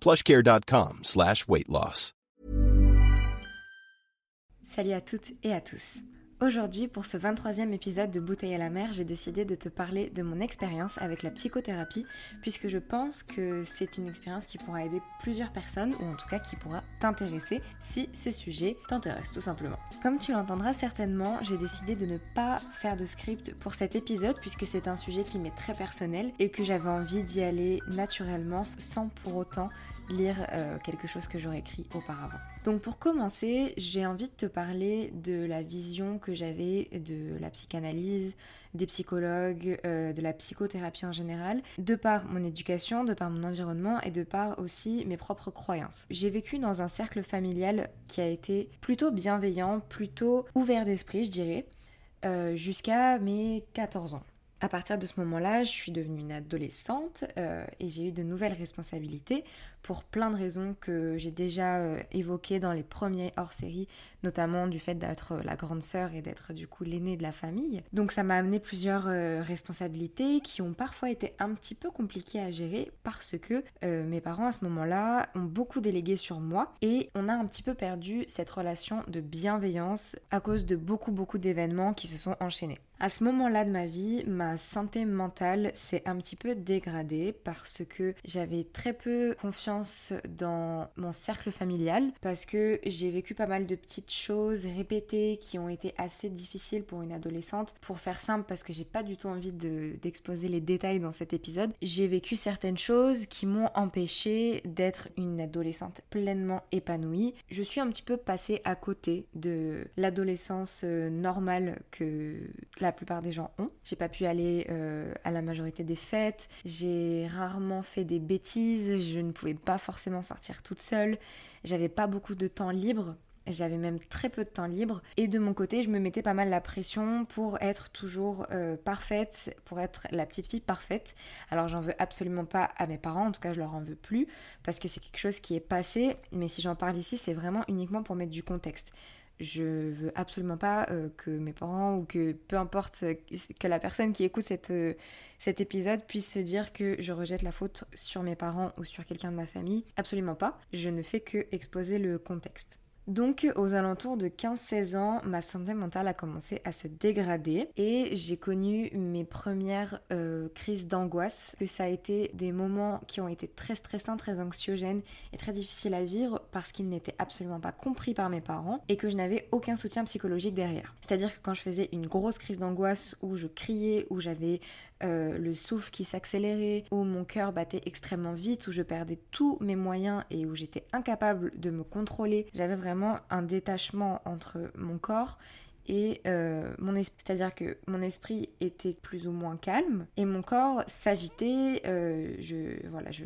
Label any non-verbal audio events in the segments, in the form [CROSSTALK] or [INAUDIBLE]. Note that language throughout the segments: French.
plushcare.com slash weight loss. Salut à toutes et à tous. Aujourd'hui, pour ce 23e épisode de Bouteille à la mer, j'ai décidé de te parler de mon expérience avec la psychothérapie, puisque je pense que c'est une expérience qui pourra aider plusieurs personnes, ou en tout cas qui pourra t'intéresser si ce sujet t'intéresse tout simplement. Comme tu l'entendras certainement, j'ai décidé de ne pas faire de script pour cet épisode, puisque c'est un sujet qui m'est très personnel et que j'avais envie d'y aller naturellement sans pour autant lire euh, quelque chose que j'aurais écrit auparavant. Donc pour commencer, j'ai envie de te parler de la vision que j'avais de la psychanalyse, des psychologues, euh, de la psychothérapie en général, de par mon éducation, de par mon environnement et de par aussi mes propres croyances. J'ai vécu dans un cercle familial qui a été plutôt bienveillant, plutôt ouvert d'esprit, je dirais, euh, jusqu'à mes 14 ans. À partir de ce moment-là, je suis devenue une adolescente et j'ai eu de nouvelles responsabilités pour plein de raisons que j'ai déjà euh, évoquées dans les premiers hors-série, notamment du fait d'être la grande sœur et d'être du coup l'aînée de la famille. Donc ça m'a amené plusieurs euh, responsabilités qui ont parfois été un petit peu compliquées à gérer parce que euh, mes parents à ce moment-là ont beaucoup délégué sur moi et on a un petit peu perdu cette relation de bienveillance à cause de beaucoup beaucoup d'événements qui se sont enchaînés. À ce moment-là de ma vie, ma santé mentale s'est un petit peu dégradée parce que j'avais très peu confiance dans mon cercle familial parce que j'ai vécu pas mal de petites choses répétées qui ont été assez difficiles pour une adolescente. Pour faire simple, parce que j'ai pas du tout envie d'exposer les détails dans cet épisode, j'ai vécu certaines choses qui m'ont empêché d'être une adolescente pleinement épanouie. Je suis un petit peu passée à côté de l'adolescence euh, normale que la plupart des gens ont. J'ai pas pu aller euh, à la majorité des fêtes, j'ai rarement fait des bêtises, je ne pouvais pas forcément sortir toute seule, j'avais pas beaucoup de temps libre, j'avais même très peu de temps libre. Et de mon côté je me mettais pas mal la pression pour être toujours euh, parfaite, pour être la petite fille parfaite. Alors j'en veux absolument pas à mes parents, en tout cas je leur en veux plus parce que c'est quelque chose qui est passé, mais si j'en parle ici c'est vraiment uniquement pour mettre du contexte je veux absolument pas euh, que mes parents ou que peu importe euh, que la personne qui écoute euh, cet épisode puisse se dire que je rejette la faute sur mes parents ou sur quelqu'un de ma famille. Absolument pas. Je ne fais que exposer le contexte. Donc aux alentours de 15-16 ans, ma santé mentale a commencé à se dégrader et j'ai connu mes premières euh, crises d'angoisse. Que ça a été des moments qui ont été très stressants, très anxiogènes et très difficiles à vivre parce qu'ils n'étaient absolument pas compris par mes parents et que je n'avais aucun soutien psychologique derrière. C'est-à-dire que quand je faisais une grosse crise d'angoisse où je criais, où j'avais euh, le souffle qui s'accélérait, où mon cœur battait extrêmement vite, où je perdais tous mes moyens et où j'étais incapable de me contrôler. J'avais vraiment un détachement entre mon corps et euh, mon esprit. C'est-à-dire que mon esprit était plus ou moins calme et mon corps s'agitait. Euh, je, voilà, je,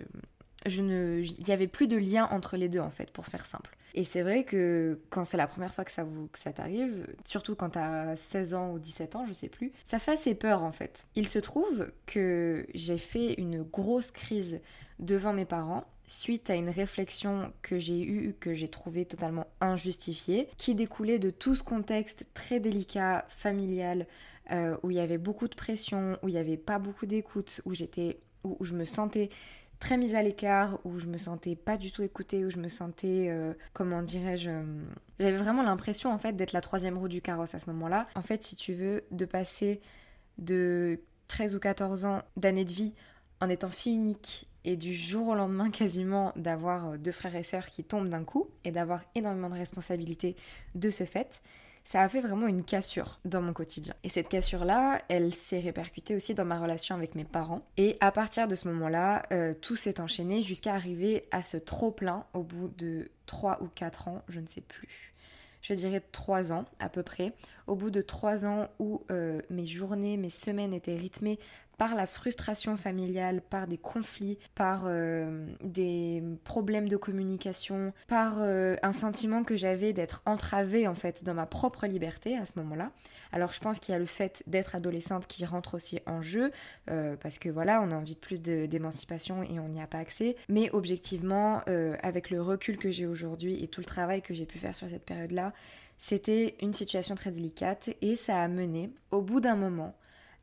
je il n'y avait plus de lien entre les deux en fait, pour faire simple. Et c'est vrai que quand c'est la première fois que ça, vous, que ça t'arrive, surtout quand t'as 16 ans ou 17 ans, je sais plus, ça fait assez peur en fait. Il se trouve que j'ai fait une grosse crise devant mes parents suite à une réflexion que j'ai eue, que j'ai trouvée totalement injustifiée, qui découlait de tout ce contexte très délicat, familial, euh, où il y avait beaucoup de pression, où il n'y avait pas beaucoup d'écoute, où j'étais, où je me sentais très mise à l'écart, où je me sentais pas du tout écoutée, où je me sentais, euh, comment dirais-je, euh, j'avais vraiment l'impression en fait d'être la troisième roue du carrosse à ce moment-là. En fait, si tu veux, de passer de 13 ou 14 ans d'années de vie en étant fille unique Et du jour au lendemain, quasiment, d'avoir deux frères et sœurs qui tombent d'un coup et d'avoir énormément de responsabilités de ce fait, ça a fait vraiment une cassure dans mon quotidien. Et cette cassure-là, elle s'est répercutée aussi dans ma relation avec mes parents. Et à partir de ce moment-là, euh, tout s'est enchaîné jusqu'à arriver à ce trop-plein au bout de 3 ou 4 ans, je ne sais plus. Je dirais 3 ans à peu près. Au bout de 3 ans où euh, mes journées, mes semaines étaient rythmées par la frustration familiale, par des conflits, par euh, des problèmes de communication, par euh, un sentiment que j'avais d'être entravée en fait dans ma propre liberté à ce moment-là. Alors je pense qu'il y a le fait d'être adolescente qui rentre aussi en jeu, parce que voilà, on a envie de plus d'émancipation et on n'y a pas accès. Mais objectivement, avec le recul que j'ai aujourd'hui et tout le travail que j'ai pu faire sur cette période-là, c'était une situation très délicate et ça a mené, au bout d'un moment,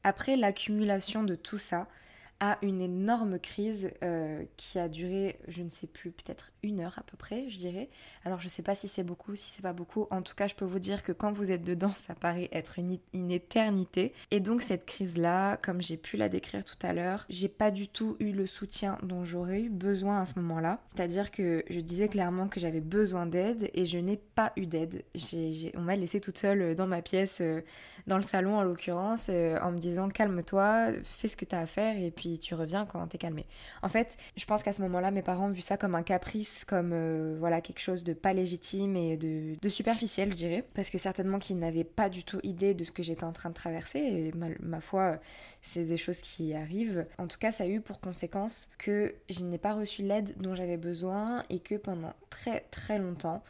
après l'accumulation de tout ça, à une énorme crise euh, qui a duré, je ne sais plus, peut-être une heure à peu près, je dirais. Alors je ne sais pas si c'est beaucoup, si c'est pas beaucoup. En tout cas, je peux vous dire que quand vous êtes dedans, ça paraît être une, une éternité. Et donc cette crise-là, comme j'ai pu la décrire tout à l'heure, j'ai pas du tout eu le soutien dont j'aurais eu besoin à ce moment-là. C'est-à-dire que je disais clairement que j'avais besoin d'aide et je n'ai pas eu d'aide. On m'a laissée toute seule dans ma pièce, euh, dans le salon en l'occurrence, euh, en me disant calme-toi, fais ce que tu as à faire et puis tu reviens quand t'es calmé. En fait, je pense qu'à ce moment-là, mes parents ont vu ça comme un caprice, comme euh, voilà quelque chose de pas légitime et de, superficiel, je dirais, parce que certainement qu'ils n'avaient pas du tout idée de ce que j'étais en train de traverser. Et ma, foi, c'est des choses qui arrivent. En tout cas, ça a eu pour conséquence que je n'ai pas reçu l'aide dont j'avais besoin et que pendant très très longtemps,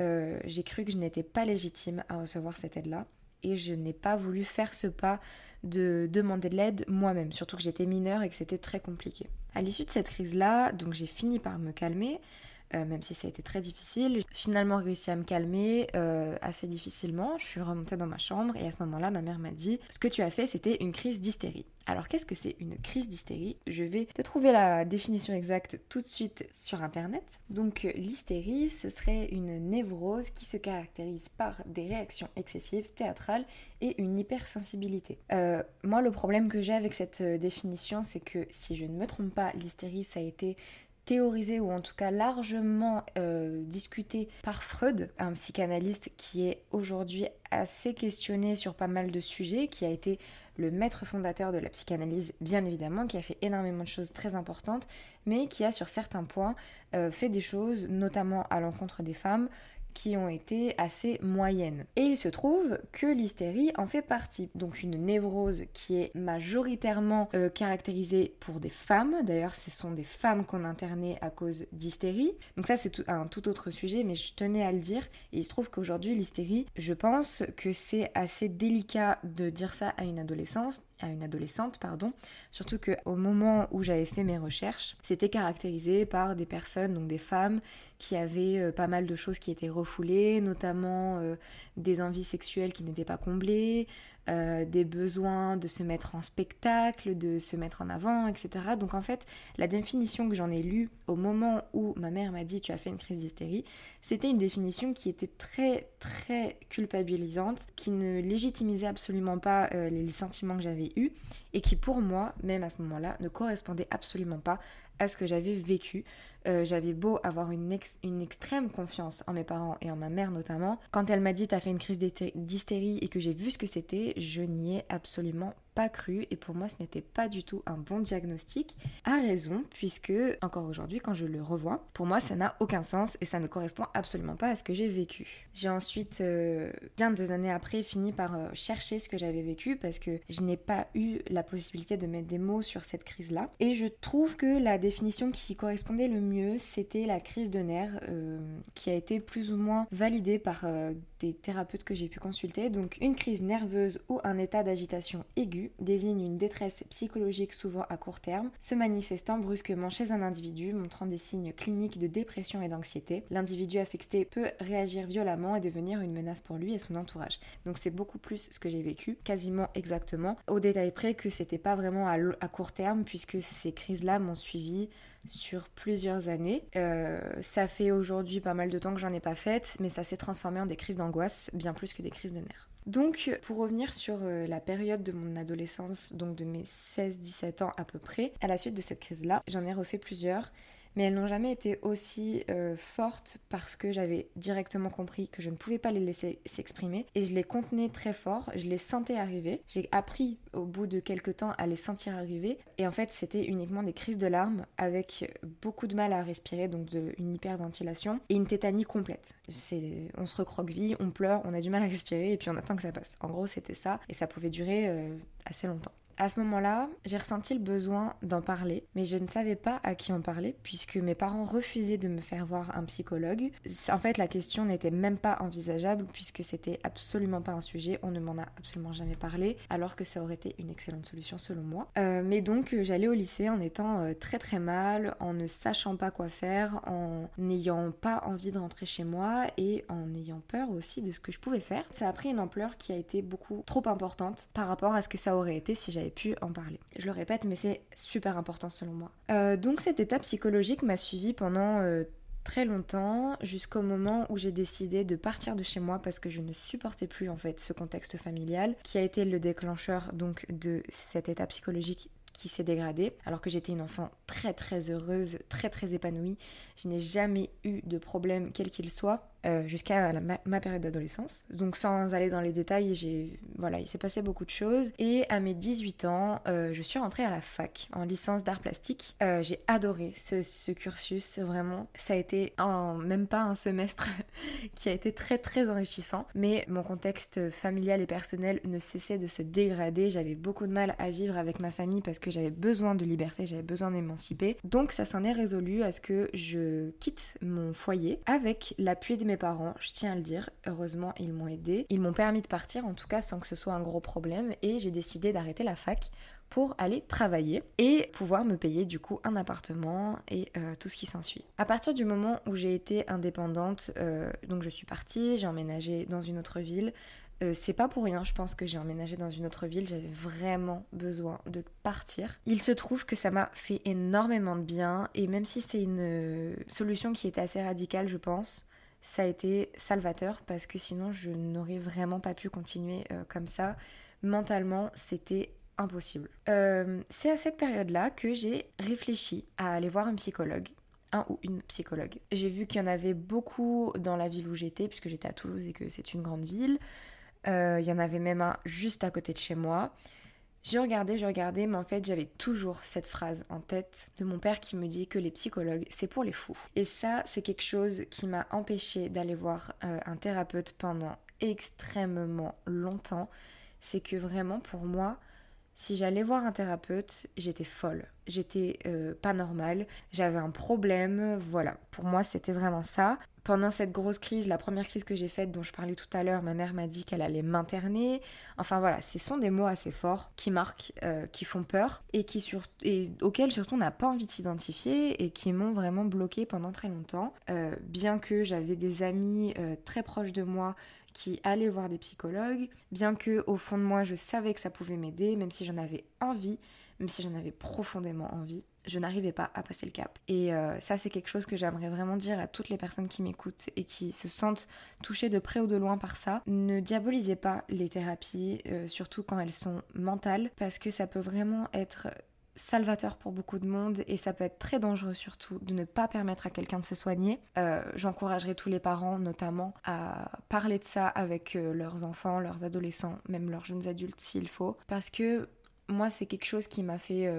euh, j'ai cru que je n'étais pas légitime à recevoir cette aide-là et je n'ai pas voulu faire ce pas de demander de l'aide moi-même, surtout que j'étais mineure et que c'était très compliqué. À l'issue de cette crise-là, donc j'ai fini par me calmer, euh, même si ça a été très difficile. Finalement réussi à me calmer euh, assez difficilement. Je suis remontée dans ma chambre et à ce moment-là, ma mère m'a dit Ce que tu as fait, c'était une crise d'hystérie. Alors, qu'est-ce que c'est une crise d'hystérie? Je vais te trouver la définition exacte tout de suite sur internet. Donc, l'hystérie, ce serait une névrose qui se caractérise par des réactions excessives, théâtrales et une hypersensibilité. Euh, moi, le problème que j'ai avec cette définition, c'est que si je ne me trompe pas, l'hystérie, ça a été théorisé ou en tout cas largement euh, discuté par Freud, un psychanalyste qui est aujourd'hui assez questionné sur pas mal de sujets, qui a été le maître fondateur de la psychanalyse, bien évidemment, qui a fait énormément de choses très importantes, mais qui a sur certains points euh, fait des choses, notamment à l'encontre des femmes, qui ont été assez moyennes. Et il se trouve que l'hystérie en fait partie. Donc une névrose qui est majoritairement euh, caractérisée pour des femmes. D'ailleurs, ce sont des femmes qu'on internait à cause d'hystérie. Donc ça, c'est un tout autre sujet, mais je tenais à le dire. Et il se trouve qu'aujourd'hui, l'hystérie, je pense que c'est assez délicat de dire ça à une adolescence, à une adolescente, pardon. Surtout qu'au moment où j'avais fait mes recherches, c'était caractérisé par des personnes, donc des femmes, qui avaient euh, pas mal de choses qui étaient refoulées, notamment euh, des envies sexuelles qui n'étaient pas comblées, euh, des besoins de se mettre en spectacle, de se mettre en avant, etc. Donc en fait, la définition que j'en ai lue au moment où ma mère m'a dit tu as fait une crise d'hystérie, c'était une définition qui était très très culpabilisante, qui ne légitimisait absolument pas euh, les sentiments que j'avais eus et qui pour moi, même à ce moment-là, ne correspondait absolument pas à ce que j'avais vécu. Euh, j'avais beau avoir une, une extrême confiance en mes parents et en ma mère notamment. Quand elle m'a dit t'as fait une crise d'hystérie et que j'ai vu ce que c'était, je n'y ai absolument pas cru et pour moi ce n'était pas du tout un bon diagnostic. À raison, puisque encore aujourd'hui quand je le revois, pour moi ça n'a aucun sens et ça ne correspond absolument pas à ce que j'ai vécu. J'ai ensuite, euh, bien des années après, fini par euh, chercher ce que j'avais vécu parce que je n'ai pas eu la possibilité de mettre des mots sur cette crise-là. Et je trouve que la définition qui correspondait le mieux, c'était la crise de nerfs euh, qui a été plus ou moins validée par des thérapeutes que j'ai pu consulter. Donc une crise nerveuse ou un état d'agitation aiguë désigne une détresse psychologique souvent à court terme, se manifestant brusquement chez un individu, montrant des signes cliniques de dépression et d'anxiété. L'individu affecté peut réagir violemment et devenir une menace pour lui et son entourage. Donc c'est beaucoup plus ce que j'ai vécu, quasiment exactement, au détail près que c'était pas vraiment à, court terme, puisque ces crises-là m'ont suivi sur plusieurs années. Euh, ça fait aujourd'hui pas mal de temps que j'en ai pas faites, mais ça s'est transformé en des crises d'angoisse, bien plus que des crises de nerfs. Donc, pour revenir sur euh, la période de mon adolescence, donc de mes 16-17 ans à peu près, à la suite de cette crise-là, j'en ai refait plusieurs mais elles n'ont jamais été aussi euh, fortes parce que j'avais directement compris que je ne pouvais pas les laisser s'exprimer et je les contenais très fort, je les sentais arriver. J'ai appris au bout de quelques temps à les sentir arriver et en fait c'était uniquement des crises de larmes avec beaucoup de mal à respirer, donc une hyperventilation et une tétanie complète. on se recroqueville, on pleure, on a du mal à respirer et puis on attend que ça passe. En gros c'était ça et ça pouvait durer euh, assez longtemps. À ce moment-là, j'ai ressenti le besoin d'en parler, mais je ne savais pas à qui en parler puisque mes parents refusaient de me faire voir un psychologue. En fait, la question n'était même pas envisageable puisque c'était absolument pas un sujet, on ne m'en a absolument jamais parlé, alors que ça aurait été une excellente solution selon moi. Euh, mais donc, euh, j'allais au lycée en étant euh, très très mal, en ne sachant pas quoi faire, en n'ayant pas envie de rentrer chez moi et en peur aussi de ce que je pouvais faire. Ça a pris une ampleur qui a été beaucoup trop importante par rapport à ce que ça aurait été si j'avais pu en parler. Je le répète, mais c'est super important selon moi. Euh, donc cette étape psychologique m'a suivi pendant euh, très longtemps, jusqu'au moment où j'ai décidé de partir de chez moi parce que je ne supportais plus en fait ce contexte familial qui a été le déclencheur donc de cette étape psychologique qui s'est dégradée alors que j'étais une enfant très très heureuse, très très épanouie. Je n'ai jamais eu de problème quel qu'il soit euh, jusqu'à ma, période d'adolescence. Donc sans aller dans les détails, j'ai voilà, il s'est passé beaucoup de choses. Et à mes 18 ans, euh, je suis rentrée à la fac en licence d'art plastique. Euh, j'ai adoré ce, cursus, vraiment. Ça a été en même pas un semestre [LAUGHS] qui a été très très enrichissant. Mais mon contexte familial et personnel ne cessait de se dégrader. J'avais beaucoup de mal à vivre avec ma famille parce que j'avais besoin de liberté, j'avais besoin d'émanciper. Donc ça s'en est résolu à ce que je quitte mon foyer avec l'appui de mes parents, je tiens à le dire. Heureusement, ils m'ont aidé. Ils m'ont permis de partir, en tout cas sans que ce soit un gros problème. Et j'ai décidé d'arrêter la fac pour aller travailler et pouvoir me payer du coup un appartement et euh, tout ce qui s'ensuit. À partir du moment où j'ai été indépendante, euh, donc je suis partie, j'ai emménagé dans une autre ville. Euh, c'est pas pour rien, je pense que j'ai emménagé dans une autre ville, j'avais vraiment besoin de partir. Il se trouve que ça m'a fait énormément de bien et même si c'est une solution qui était assez radicale, je pense, ça a été salvateur parce que sinon je n'aurais vraiment pas pu continuer euh, comme ça. Mentalement, c'était impossible. Euh, c'est à cette période-là que j'ai réfléchi à aller voir un psychologue un ou une psychologue. J'ai vu qu'il y en avait beaucoup dans la ville où j'étais, puisque j'étais à Toulouse et que c'est une grande ville. Euh, il y en avait même un juste à côté de chez moi. J'ai regardé, j'ai regardé, mais en fait j'avais toujours cette phrase en tête de mon père qui me dit que les psychologues c'est pour les fous. Et ça c'est quelque chose qui m'a empêché d'aller voir euh, un thérapeute pendant extrêmement longtemps. C'est que vraiment pour moi, si j'allais voir un thérapeute, j'étais folle. J'étais euh, pas normale, j'avais un problème, voilà. Pour moi, c'était vraiment ça pendant cette grosse crise, la première crise que j'ai faite dont je parlais tout à l'heure, ma mère m'a dit qu'elle allait m'interner. Enfin voilà, ce sont des mots assez forts qui marquent, euh, qui font peur et, qui sur... et auxquels surtout on n'a pas envie de s'identifier et qui m'ont vraiment bloqué pendant très longtemps. Euh, bien que j'avais des amis très proches de moi qui allaient voir des psychologues, bien que au fond de moi je savais que ça pouvait m'aider, même si j'en avais envie, même si j'en avais profondément envie, je n'arrivais pas à passer le cap. Et euh, ça, c'est quelque chose que j'aimerais vraiment dire à toutes les personnes qui m'écoutent et qui se sentent touchées de près ou de loin par ça. Ne diabolisez pas les thérapies, euh, surtout quand elles sont mentales, parce que ça peut vraiment être salvateur pour beaucoup de monde et ça peut être très dangereux surtout de ne pas permettre à quelqu'un de se soigner. Euh, j'encouragerai tous les parents notamment à parler de ça avec leurs enfants, leurs adolescents, même leurs jeunes adultes s'il faut, parce que moi c'est quelque chose qui m'a fait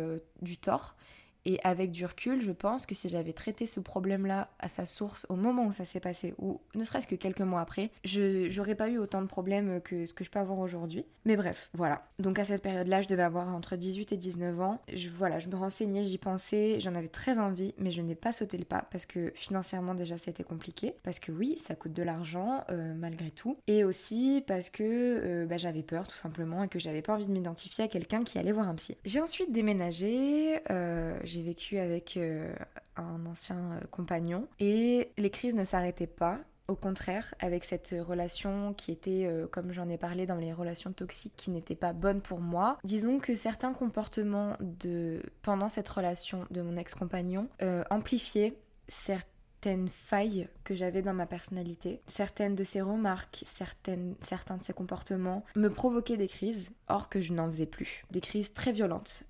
du tort et avec du recul, je pense que si j'avais traité ce problème-là à sa source au moment où ça s'est passé, ou ne serait-ce que quelques mois après, je j'aurais pas eu autant de problèmes que ce que je peux avoir aujourd'hui. Mais bref, voilà. Donc à cette période-là, je devais avoir entre 18 et 19 ans. Je, voilà, je me renseignais, j'y pensais, j'en avais très envie, mais je n'ai pas sauté le pas parce que financièrement déjà c'était compliqué. Parce que oui, ça coûte de l'argent euh, malgré tout. Et aussi parce que euh, bah, j'avais peur tout simplement et que j'avais pas envie de m'identifier à quelqu'un qui allait voir un psy. J'ai ensuite déménagé. Euh, j'ai vécu avec euh, un ancien euh, compagnon et les crises ne s'arrêtaient pas. Au contraire, avec cette relation qui était, euh, comme j'en ai parlé dans les relations toxiques, qui n'était pas bonne pour moi, disons que certains comportements de pendant cette relation de mon ex-compagnon amplifiaient certaines failles que j'avais dans ma personnalité. Certaines de ses remarques, certaines, certains de ses comportements me provoquaient des crises, or que je n'en faisais plus. Des crises très violentes,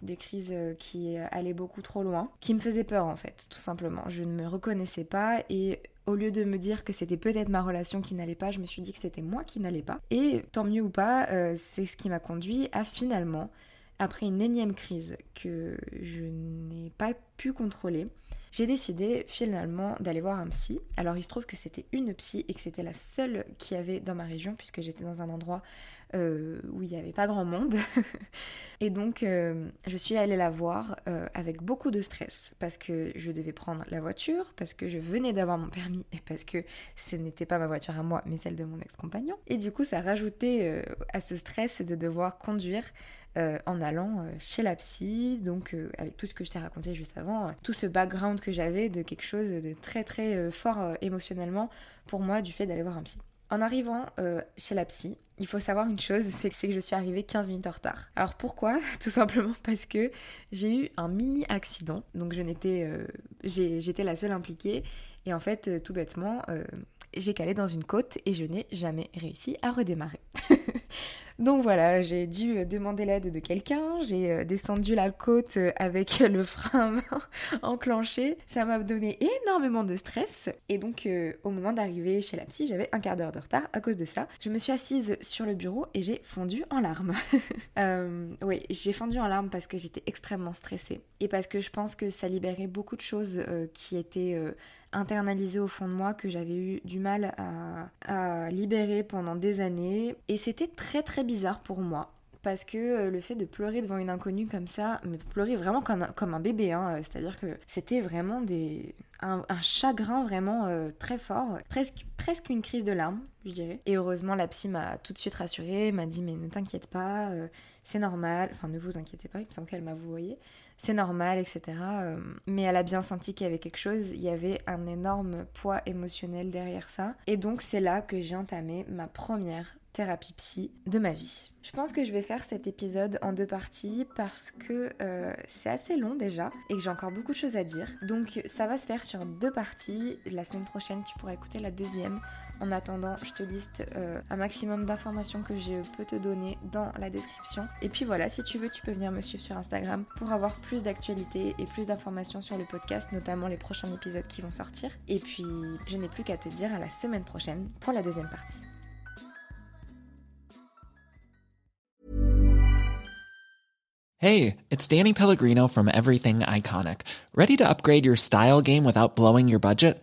des, crises euh, qui allaient beaucoup trop loin, qui me faisaient peur en fait, tout simplement. Je ne me reconnaissais pas et au lieu de me dire que c'était peut-être ma relation qui n'allait pas, je me suis dit que c'était moi qui n'allais pas. Et tant mieux ou pas, euh, c'est ce qui m'a conduit à finalement, après une énième crise que je n'ai pas pu contrôler, j'ai décidé finalement d'aller voir un psy. Alors il se trouve que c'était une psy et que c'était la seule qui avait dans ma région puisque j'étais dans un endroit euh, où il n'y avait pas grand monde. [LAUGHS] et donc euh, je suis allée la voir euh, avec beaucoup de stress parce que je devais prendre la voiture, parce que je venais d'avoir mon permis et parce que ce n'était pas ma voiture à moi mais celle de mon ex-compagnon. Et du coup ça rajoutait à ce stress de devoir conduire en allant chez la psy, donc avec tout ce que je t'ai raconté juste avant, tout ce background que j'avais de quelque chose de très très fort émotionnellement pour moi du fait d'aller voir un psy. En arrivant chez la psy, il faut savoir une chose, [LAUGHS] c'est que je suis arrivée 15 minutes en retard. Alors pourquoi? [LAUGHS] Tout simplement parce que j'ai eu un mini accident. Donc je n'étais, euh, j'étais la seule impliquée. Et en fait, euh, tout bêtement, euh, j'ai calé dans une côte et je n'ai jamais réussi à redémarrer. [LAUGHS] Donc voilà, j'ai dû demander l'aide de quelqu'un, j'ai euh, descendu la côte euh, avec [LAUGHS] le frein [LAUGHS] enclenché. Ça m'a donné énormément de stress. Et donc euh, au moment d'arriver chez la psy, j'avais un quart d'heure de retard à cause de ça. Je me suis assise sur le bureau et j'ai fondu en larmes. oui, j'ai fondu en larmes parce que j'étais extrêmement stressée. Et parce que je pense que ça libérait beaucoup de choses qui étaient internalisé au fond de moi que j'avais eu du mal à, libérer pendant des années. Et c'était très très bizarre pour moi parce que euh, le fait de pleurer devant une inconnue comme ça, mais pleurer vraiment comme un, comme un bébé, hein, c'est-à-dire que c'était vraiment des, un, chagrin vraiment euh, très fort, presque, presque une crise de larmes, je dirais. Et heureusement, la psy m'a tout de suite rassurée, m'a dit mais ne t'inquiète pas, euh, c'est normal, enfin ne vous inquiétez pas, il me semble qu'elle m'a c'est normal, etc. Euh, mais elle a bien senti qu'il y avait quelque chose, il y avait un énorme poids émotionnel derrière ça. Et donc c'est là que j'ai entamé ma première thérapie psy de ma vie. Je pense que je vais faire cet épisode en deux parties parce que euh, c'est assez long déjà et que j'ai encore beaucoup de choses à dire. Donc ça va se faire sur deux parties. La semaine prochaine, tu pourras écouter la deuxième. En attendant, je te liste euh, un maximum d'informations que je peux te donner dans la description. Et puis voilà, si tu veux, tu peux venir me suivre sur Instagram pour avoir plus d'actualités et plus d'informations sur le podcast, notamment les prochains épisodes qui vont sortir. Et puis, je n'ai plus qu'à te dire à la semaine prochaine pour la deuxième partie. Hey, it's Danny Pellegrino from Everything Iconic. Ready to upgrade your style game without blowing your budget?